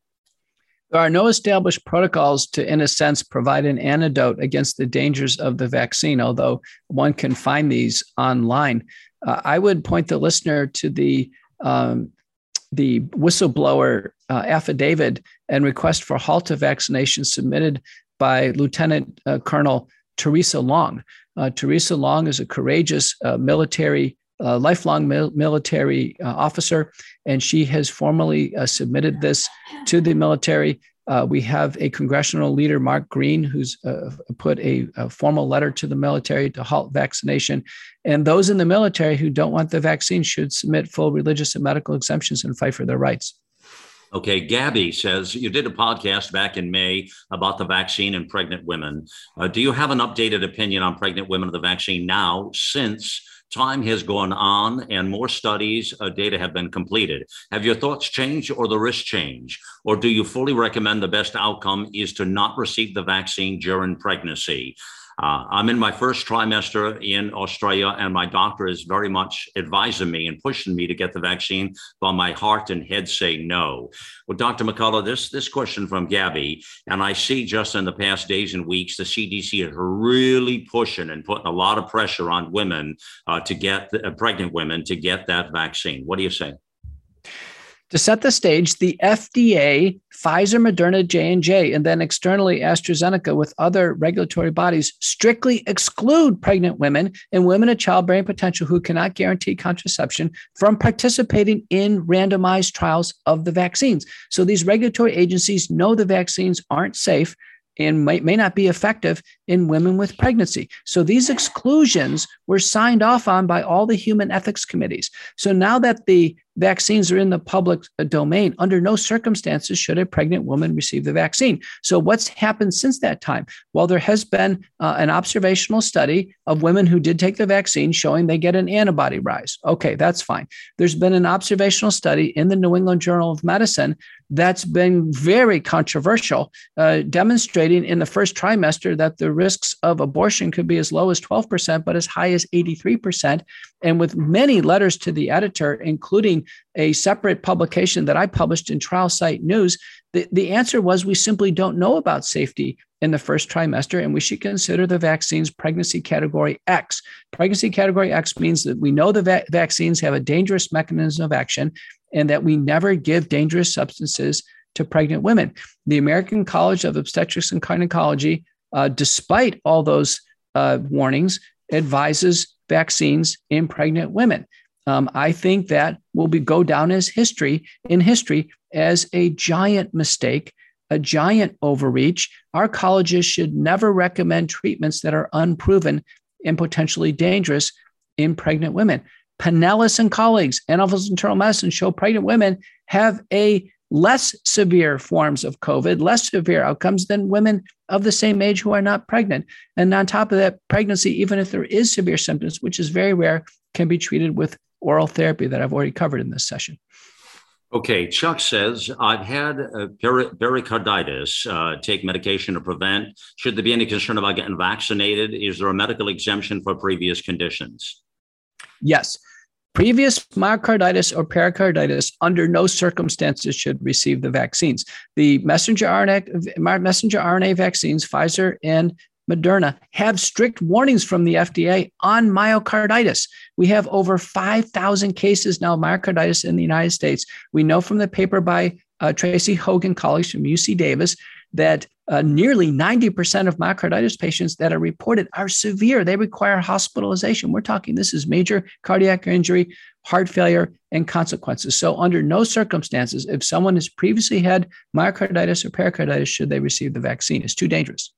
There are no established protocols to, in a sense, provide an antidote against the dangers of the vaccine, although one can find these online. Uh, I would point the listener to the um, the whistleblower uh, affidavit and request for halt of vaccination submitted by Lieutenant uh, Colonel Theresa Long. Uh, Theresa Long is a courageous uh, military a lifelong mil- military uh, officer, and she has formally uh, submitted this to the military. Uh, we have a congressional leader, Mark Green, who's uh, put a, a, formal letter to the military to halt vaccination. And those in the military who don't want the vaccine should submit full religious and medical exemptions and fight for their rights. Okay, Gabby says you did a podcast back in May about the vaccine and pregnant women. Uh, do you have an updated opinion on pregnant women of the vaccine now since? Time has gone on and more studies, uh, data have been completed. Have your thoughts changed or the risk change? Or do you fully recommend the best outcome is to not receive the vaccine during pregnancy? Uh, I'm in my first trimester in Australia, and my doctor is very much advising me and pushing me to get the vaccine, but my heart and head say no. Well, Dr. McCullough, this this question from Gabby, and I see just in the past days and weeks, the CDC is really pushing and putting a lot of pressure on women uh, to get uh, pregnant women to get that vaccine. What do you say? To set the stage, the FDA, Pfizer, Moderna, J&J, and then externally AstraZeneca with other regulatory bodies strictly exclude pregnant women and women of childbearing potential who cannot guarantee contraception from participating in randomized trials of the vaccines. So these regulatory agencies know the vaccines aren't safe and may, may not be effective in women with pregnancy. So these exclusions were signed off on by all the human ethics committees. So now that the vaccines are in the public domain, under no circumstances should a pregnant woman receive the vaccine. So, what's happened since that time? Well, there has been uh, an observational study of women who did take the vaccine showing they get an antibody rise. Okay, that's fine. There's been an observational study in the New England Journal of Medicine that's been very controversial, uh, demonstrating in the first trimester that the risks of abortion could be as low as 12%, but as high as 83%. And with many letters to the editor, including a separate publication that I published in TrialSite News, the, the answer was we simply don't know about safety in the first trimester, and we should consider the vaccines pregnancy category X. Pregnancy category X means that we know the va- vaccines have a dangerous mechanism of action and that we never give dangerous substances to pregnant women. The American College of Obstetrics and Gynecology, uh, despite all those uh, warnings, advises vaccines in pregnant women. Um, I think that will be go down as history in history as a giant mistake, a giant overreach. Our colleges should never recommend treatments that are unproven and potentially dangerous in pregnant women. Pineles and colleagues, Office of Internal Medicine show pregnant women have a less severe forms of COVID, less severe outcomes than women of the same age who are not pregnant. And on top of that, pregnancy, even if there is severe symptoms, which is very rare, can be treated with oral therapy that I've already covered in this session. Okay, Chuck says, I've had pericarditis, uh, take medication to prevent. Should there be any concern about getting vaccinated? Is there a medical exemption for previous conditions? Yes. Previous myocarditis or pericarditis, under no circumstances, should receive the vaccines. The messenger RNA, messenger RNA vaccines, Pfizer and Moderna have strict warnings from the FDA on myocarditis. We have over 5,000 cases now of myocarditis in the United States. We know from the paper by uh, Tracy Hogan colleagues from UC Davis that uh, nearly 90% of myocarditis patients that are reported are severe. They require hospitalization. We're talking this is major cardiac injury, heart failure, and consequences. So, under no circumstances, if someone has previously had myocarditis or pericarditis, should they receive the vaccine. It's too dangerous.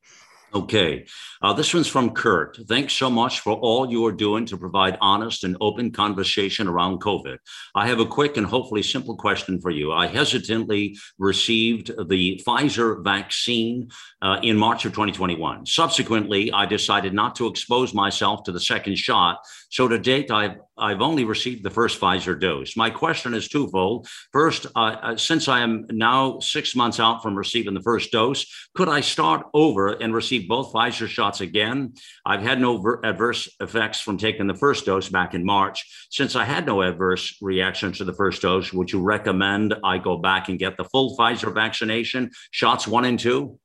Okay. Uh, this one's from Kurt. Thanks so much for all you are doing to provide honest and open conversation around COVID. I have a quick and hopefully simple question for you. I hesitantly received the Pfizer vaccine uh, in March of 2021. Subsequently, I decided not to expose myself to the second shot. So to date, I've I've only received the first Pfizer dose. My question is twofold. First, uh, uh, since I am now six months out from receiving the first dose, could I start over and receive both Pfizer shots again? I've had no ver- adverse effects from taking the first dose back in March. Since I had no adverse reactions to the first dose, would you recommend I go back and get the full Pfizer vaccination, shots one and two?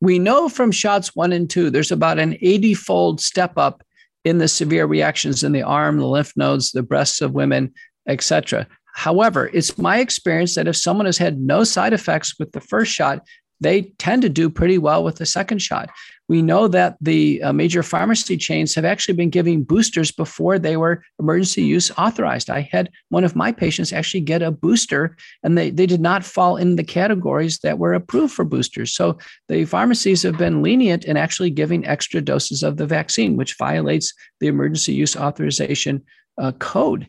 We know from shots one and two, there's about an 80 fold step up in the severe reactions in the arm, the lymph nodes, the breasts of women, etc. However, it's my experience that if someone has had no side effects with the first shot, they tend to do pretty well with the second shot. We know that the uh, major pharmacy chains have actually been giving boosters before they were emergency use authorized. I had one of my patients actually get a booster, and they, they did not fall in the categories that were approved for boosters. So the pharmacies have been lenient in actually giving extra doses of the vaccine, which violates the emergency use authorization uh, code.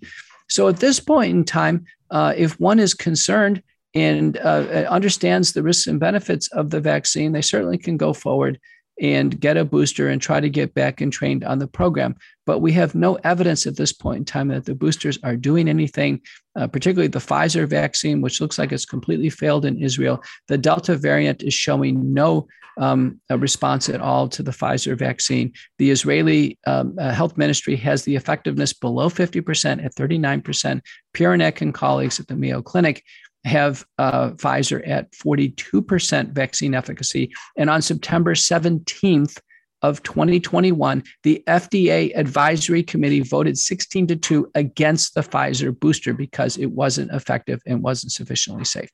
So at this point in time, uh, if one is concerned, and uh, understands the risks and benefits of the vaccine, they certainly can go forward and get a booster and try to get back and trained on the program. But we have no evidence at this point in time that the boosters are doing anything, uh, particularly the Pfizer vaccine, which looks like it's completely failed in Israel. The Delta variant is showing no um, response at all to the Pfizer vaccine. The Israeli um, uh, health ministry has the effectiveness below 50% at 39%. Puranik and colleagues at the Mayo Clinic have uh, Pfizer at 42% vaccine efficacy. And on September 17th of 2021, the FDA advisory committee voted 16 to 2 against the Pfizer booster because it wasn't effective and wasn't sufficiently safe.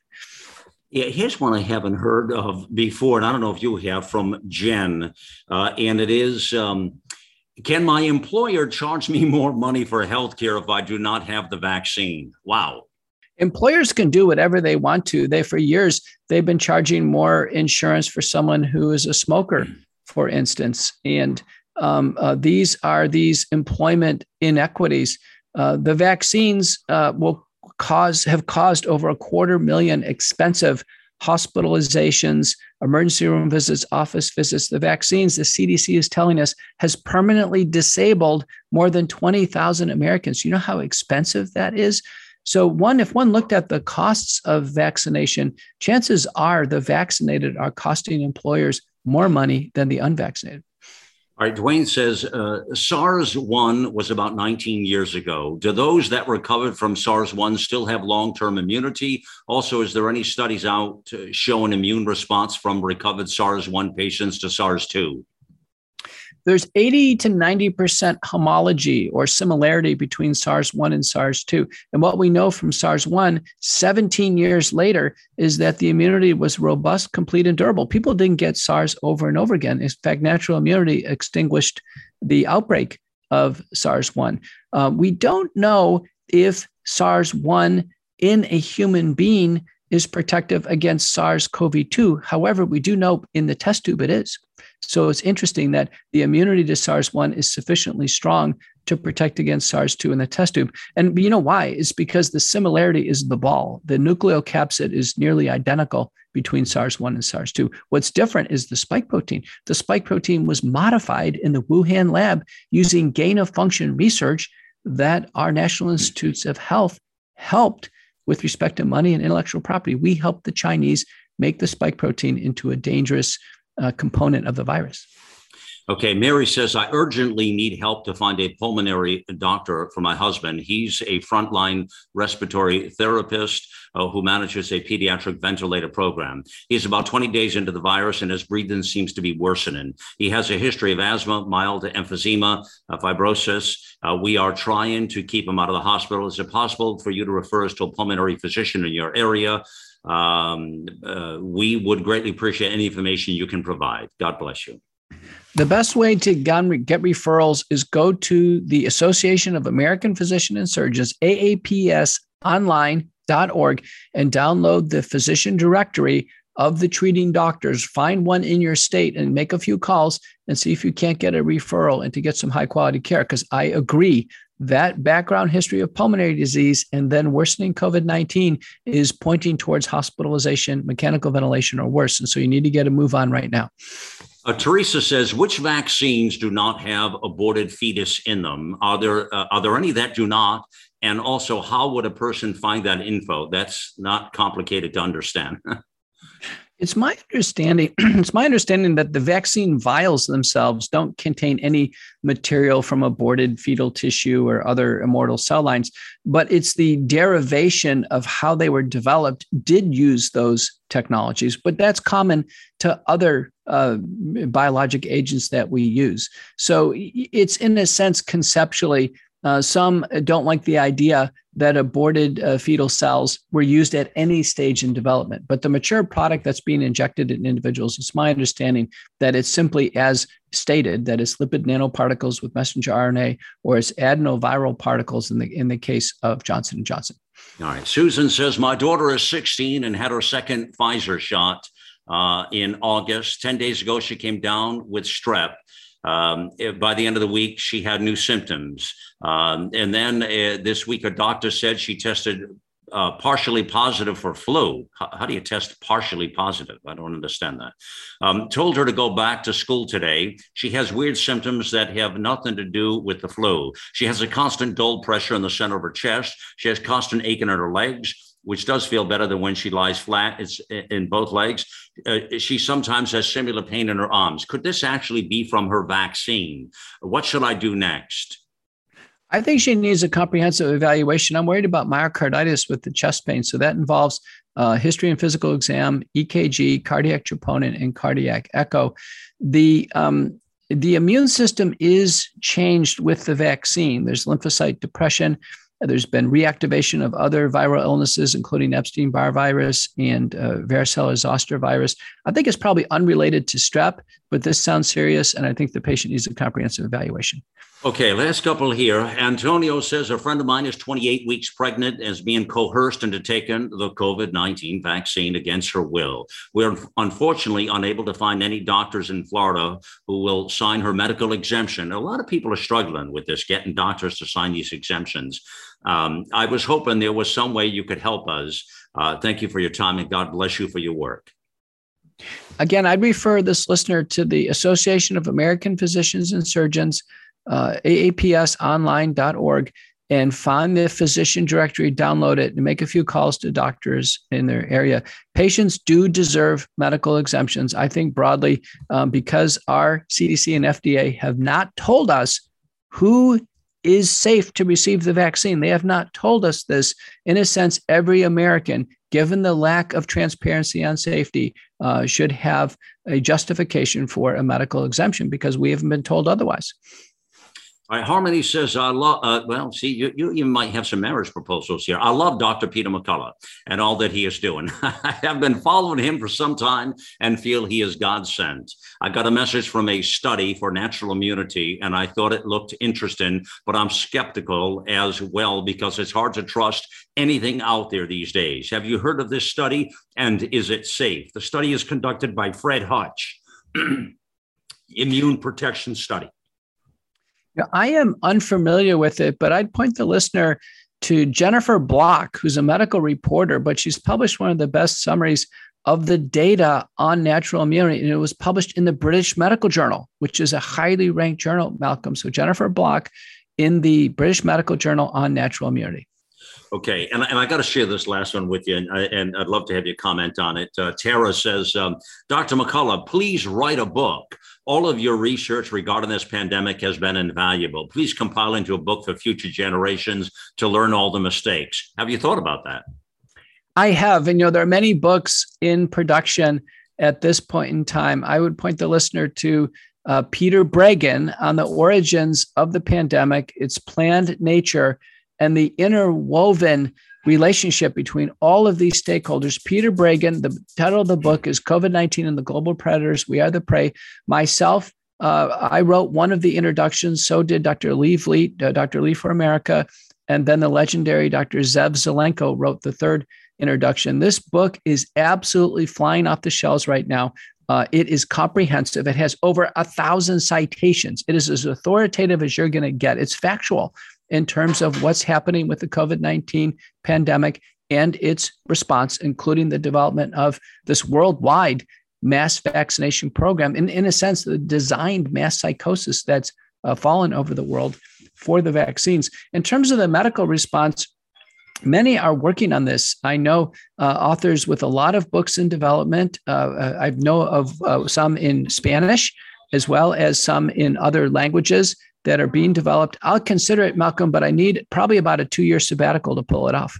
Yeah, here's one I haven't heard of before, and I don't know if you have from Jen, uh, and it is. Um, can my employer charge me more money for health care if I do not have the vaccine? Wow employers can do whatever they want to. They for years they've been charging more insurance for someone who is a smoker, for instance, and um, uh, these are these employment inequities. Uh, the vaccines uh, will cause have caused over a quarter million expensive hospitalizations, emergency room visits, office visits. The vaccines, the CDC is telling us, has permanently disabled more than 20,000 Americans. You know how expensive that is? So, one, if one looked at the costs of vaccination, chances are the vaccinated are costing employers more money than the unvaccinated. All right, Dwayne says uh, SARS 1 was about 19 years ago. Do those that recovered from SARS 1 still have long term immunity? Also, is there any studies out showing immune response from recovered SARS 1 patients to SARS 2? There's 80 to 90% homology or similarity between SARS 1 and SARS 2. And what we know from SARS 1, 17 years later, is that the immunity was robust, complete, and durable. People didn't get SARS over and over again. In fact, natural immunity extinguished the outbreak of SARS 1. Uh, we don't know if SARS 1 in a human being is protective against SARS CoV 2. However, we do know in the test tube it is. So it's interesting that the immunity to SARS 1 is sufficiently strong to protect against SARS 2 in the test tube. And you know why? It's because the similarity is the ball. The nucleocapsid is nearly identical between SARS 1 and SARS 2. What's different is the spike protein. The spike protein was modified in the Wuhan lab using gain of function research that our National Institutes of Health helped with respect to money and intellectual property. We helped the Chinese make the spike protein into a dangerous uh, component of the virus. Okay, Mary says, I urgently need help to find a pulmonary doctor for my husband. He's a frontline respiratory therapist uh, who manages a pediatric ventilator program. He's about 20 days into the virus and his breathing seems to be worsening. He has a history of asthma, mild emphysema, uh, fibrosis. Uh, we are trying to keep him out of the hospital. Is it possible for you to refer us to a pulmonary physician in your area? Um, uh, we would greatly appreciate any information you can provide. God bless you. The best way to get referrals is go to the Association of American Physician and Surgeons, AAPSonline.org, and download the physician directory of the treating doctors. Find one in your state and make a few calls and see if you can't get a referral and to get some high quality care. Because I agree that background history of pulmonary disease and then worsening COVID 19 is pointing towards hospitalization, mechanical ventilation, or worse. And so you need to get a move on right now. Uh, Teresa says, which vaccines do not have aborted fetus in them? Are there uh, are there any that do not? And also, how would a person find that info? That's not complicated to understand. It's my understanding. it's my understanding that the vaccine vials themselves don't contain any material from aborted fetal tissue or other immortal cell lines, but it's the derivation of how they were developed did use those technologies. But that's common to other uh, biologic agents that we use. So it's in a sense conceptually uh, some don't like the idea that aborted uh, fetal cells were used at any stage in development. But the mature product that's being injected in individuals, it's my understanding that it's simply as stated that it's lipid nanoparticles with messenger RNA or it's adenoviral particles in the in the case of Johnson and Johnson. All right. Susan says my daughter is 16 and had her second Pfizer shot uh, in August. 10 days ago, she came down with strep. Um, by the end of the week, she had new symptoms. Um, and then uh, this week, a doctor said she tested uh, partially positive for flu. How, how, do you test partially positive? I don't understand that. Um, told her to go back to school today. She has weird symptoms that have nothing to do with the flu. She has a constant dull pressure in the center of her chest. She has constant aching in her legs which does feel better than when she lies flat. It's in both legs. Uh, she sometimes has similar pain in her arms. Could this actually be from her vaccine? What should I do next? I think she needs a comprehensive evaluation. I'm worried about myocarditis with the chest pain. So that involves uh, history and physical exam, EKG, cardiac troponin, and cardiac echo. The um, the immune system is changed with the vaccine. There's lymphocyte depression. There's been reactivation of other viral illnesses, including Epstein Barr virus and uh, varicella zoster virus. I think it's probably unrelated to strep, but this sounds serious, and I think the patient needs a comprehensive evaluation. Okay, last couple here. Antonio says a friend of mine is 28 weeks pregnant and is being coerced into taking the COVID 19 vaccine against her will. We're unfortunately unable to find any doctors in Florida who will sign her medical exemption. A lot of people are struggling with this, getting doctors to sign these exemptions. Um, I was hoping there was some way you could help us. Uh, thank you for your time and God bless you for your work. Again, I'd refer this listener to the Association of American Physicians and Surgeons uh, aapsonline.org and find the physician directory, download it, and make a few calls to doctors in their area. Patients do deserve medical exemptions. I think broadly, um, because our CDC and FDA have not told us who is safe to receive the vaccine. They have not told us this. In a sense, every American, given the lack of transparency on safety, uh, should have a justification for a medical exemption because we haven't been told otherwise. All right, Harmony says, I love, uh, well, see, you, you, you might have some marriage proposals here. I love Dr. Peter McCullough and all that he is doing. I have been following him for some time and feel he is God sent. I got a message from a study for natural immunity, and I thought it looked interesting, but I'm skeptical as well because it's hard to trust anything out there these days. Have you heard of this study? And is it safe? The study is conducted by Fred Hutch, Immune Protection Study. I am unfamiliar with it, but I'd point the listener to Jennifer Block, who's a medical reporter, but she's published one of the best summaries of the data on natural immunity. And it was published in the British Medical Journal, which is a highly ranked journal, Malcolm. So Jennifer Block in the British Medical Journal on natural immunity. Okay, and, and I got to share this last one with you, and, and I'd love to have you comment on it. Uh, Tara says, um, Dr. McCullough, please write a book. All of your research regarding this pandemic has been invaluable. Please compile into a book for future generations to learn all the mistakes. Have you thought about that? I have. And, you know, there are many books in production at this point in time. I would point the listener to uh, Peter Breggin on the origins of the pandemic, its planned nature, and the interwoven relationship between all of these stakeholders. Peter Breggin, the title of the book is COVID 19 and the Global Predators We Are the Prey. Myself, uh, I wrote one of the introductions. So did Dr. Lee uh, Dr. Lee for America. And then the legendary Dr. Zev Zelenko wrote the third introduction. This book is absolutely flying off the shelves right now. Uh, it is comprehensive. It has over a thousand citations. It is as authoritative as you're going to get. It's factual in terms of what's happening with the COVID 19 pandemic and its response, including the development of this worldwide mass vaccination program, and in a sense, the designed mass psychosis that's uh, fallen over the world for the vaccines. In terms of the medical response, many are working on this. I know uh, authors with a lot of books in development. Uh, I know of uh, some in Spanish as well as some in other languages that are being developed. I'll consider it, Malcolm, but I need probably about a two year sabbatical to pull it off.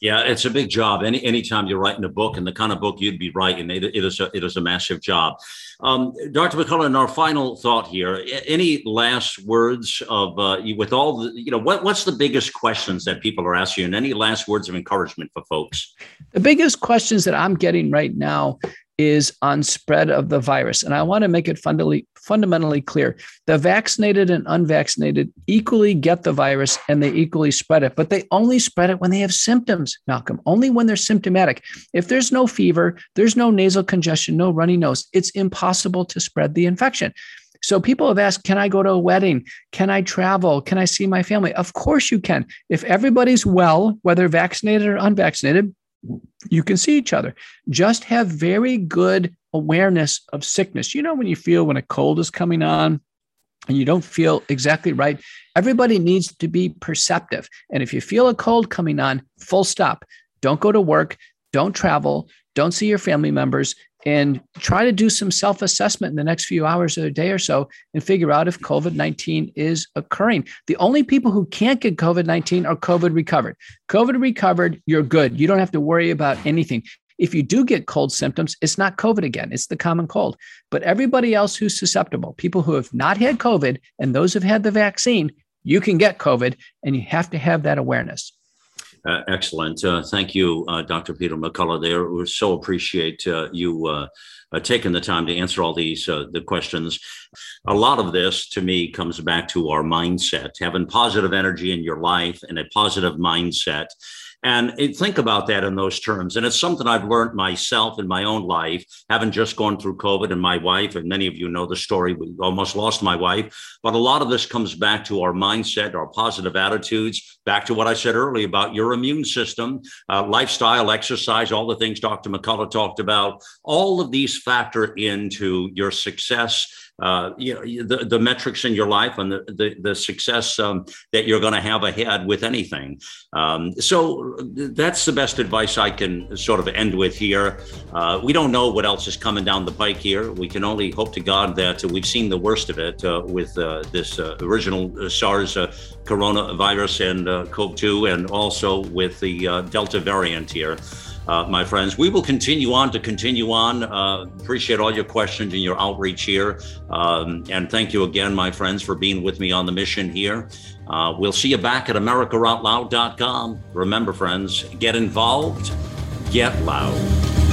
Yeah, it's a big job. Any anytime you're writing a book and the kind of book you'd be writing, it, it is a it is a massive job. Um, Dr. McCullough, in our final thought here, any last words of uh, with all the you know what what's the biggest questions that people are asking, and any last words of encouragement for folks? The biggest questions that I'm getting right now is on spread of the virus. And I want to make it fundamentally, fundamentally clear. The vaccinated and unvaccinated equally get the virus and they equally spread it, but they only spread it when they have symptoms, Malcolm, only when they're symptomatic. If there's no fever, there's no nasal congestion, no runny nose, it's impossible to spread the infection. So people have asked, can I go to a wedding? Can I travel? Can I see my family? Of course you can. If everybody's well, whether vaccinated or unvaccinated, you can see each other. Just have very good awareness of sickness. You know, when you feel when a cold is coming on and you don't feel exactly right, everybody needs to be perceptive. And if you feel a cold coming on, full stop. Don't go to work, don't travel, don't see your family members, and try to do some self assessment in the next few hours or a day or so and figure out if COVID 19 is occurring. The only people who can't get COVID 19 are COVID recovered. COVID recovered, you're good. You don't have to worry about anything. If you do get cold symptoms, it's not COVID again, it's the common cold. But everybody else who's susceptible, people who have not had COVID and those who've had the vaccine, you can get COVID and you have to have that awareness. Uh, excellent. Uh, thank you, uh, Dr. Peter McCullough. There, we so appreciate uh, you uh, uh, taking the time to answer all these the questions. A lot of this, to me, comes back to our mindset, having positive energy in your life and a positive mindset and think about that in those terms. And it's something I've learned myself in my own life, having just gone through COVID and my wife, and many of you know the story. We almost lost my wife. But a lot of this comes back to our mindset, our positive attitudes, back to what I said earlier about your immune system, uh, lifestyle, exercise, all the things Dr. McCullough talked about. All of these factor into your success uh, you know the, the metrics in your life and the the, the success um, that you're going to have ahead with anything. Um, so that's the best advice I can sort of end with here. Uh, we don't know what else is coming down the pike here. We can only hope to God that we've seen the worst of it uh, with uh, this uh, original SARS coronavirus and CoV2, and also with the Delta variant here. Uh, my friends. We will continue on to continue on. Uh, appreciate all your questions and your outreach here. Um, and thank you again, my friends, for being with me on the mission here. Uh, we'll see you back at AmericaOutloud.com. Remember, friends, get involved, get loud.